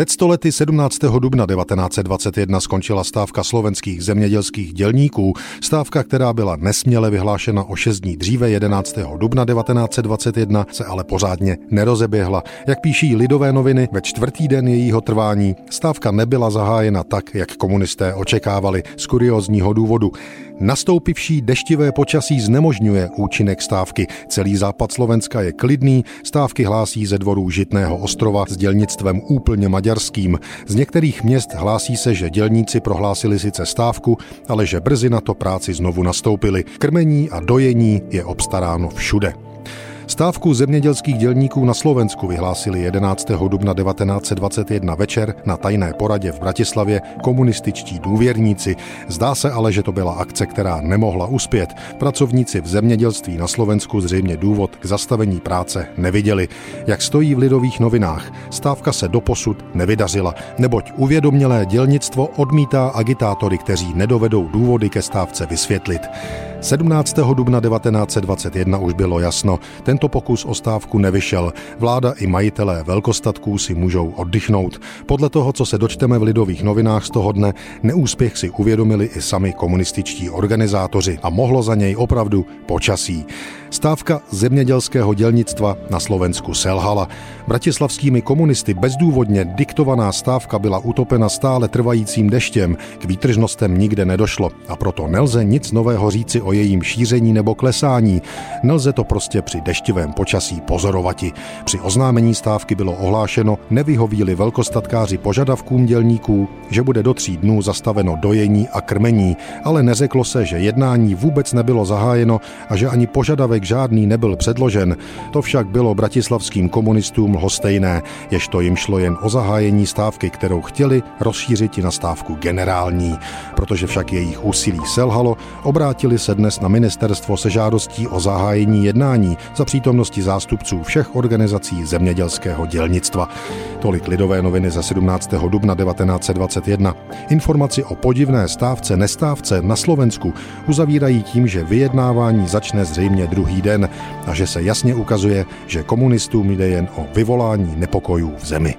Před stolety 17. dubna 1921 skončila stávka slovenských zemědělských dělníků, stávka, která byla nesměle vyhlášena o 6 dní dříve 11. dubna 1921, se ale pořádně nerozeběhla. Jak píší lidové noviny, ve čtvrtý den jejího trvání stávka nebyla zahájena tak, jak komunisté očekávali z kuriozního důvodu. Nastoupivší deštivé počasí znemožňuje účinek stávky. Celý západ Slovenska je klidný, stávky hlásí ze dvorů Žitného ostrova s dělnictvem úplně maďarským. Z některých měst hlásí se, že dělníci prohlásili sice stávku, ale že brzy na to práci znovu nastoupili. Krmení a dojení je obstaráno všude. Stávku zemědělských dělníků na Slovensku vyhlásili 11. dubna 1921 večer na tajné poradě v Bratislavě komunističtí důvěrníci. Zdá se ale, že to byla akce, která nemohla uspět. Pracovníci v zemědělství na Slovensku zřejmě důvod k zastavení práce neviděli. Jak stojí v lidových novinách, stávka se doposud nevydařila, neboť uvědomělé dělnictvo odmítá agitátory, kteří nedovedou důvody ke stávce vysvětlit. 17. dubna 1921 už bylo jasno, tento pokus o stávku nevyšel. Vláda i majitelé velkostatků si můžou oddychnout. Podle toho, co se dočteme v lidových novinách z toho dne, neúspěch si uvědomili i sami komunističtí organizátoři a mohlo za něj opravdu počasí. Stávka zemědělského dělnictva na Slovensku selhala. Bratislavskými komunisty bezdůvodně diktovaná stávka byla utopena stále trvajícím deštěm, k výtržnostem nikde nedošlo a proto nelze nic nového říci o jejím šíření nebo klesání. Nelze to prostě při deštivém počasí pozorovati. Při oznámení stávky bylo ohlášeno, nevyhovíli velkostatkáři požadavkům dělníků, že bude do tří dnů zastaveno dojení a krmení, ale neřeklo se, že jednání vůbec nebylo zahájeno a že ani požadavek žádný nebyl předložen. To však bylo bratislavským komunistům lhostejné, jež to jim šlo jen o zahájení stávky, kterou chtěli rozšířit i na stávku generální. Protože však jejich úsilí selhalo, obrátili se dnes na ministerstvo se žádostí o zahájení jednání za přítomnosti zástupců všech organizací zemědělského dělnictva. Tolik lidové noviny ze 17. dubna 1921. Informaci o podivné stávce nestávce na Slovensku uzavírají tím, že vyjednávání začne zřejmě druhý den a že se jasně ukazuje, že komunistům jde jen o vyvolání nepokojů v zemi.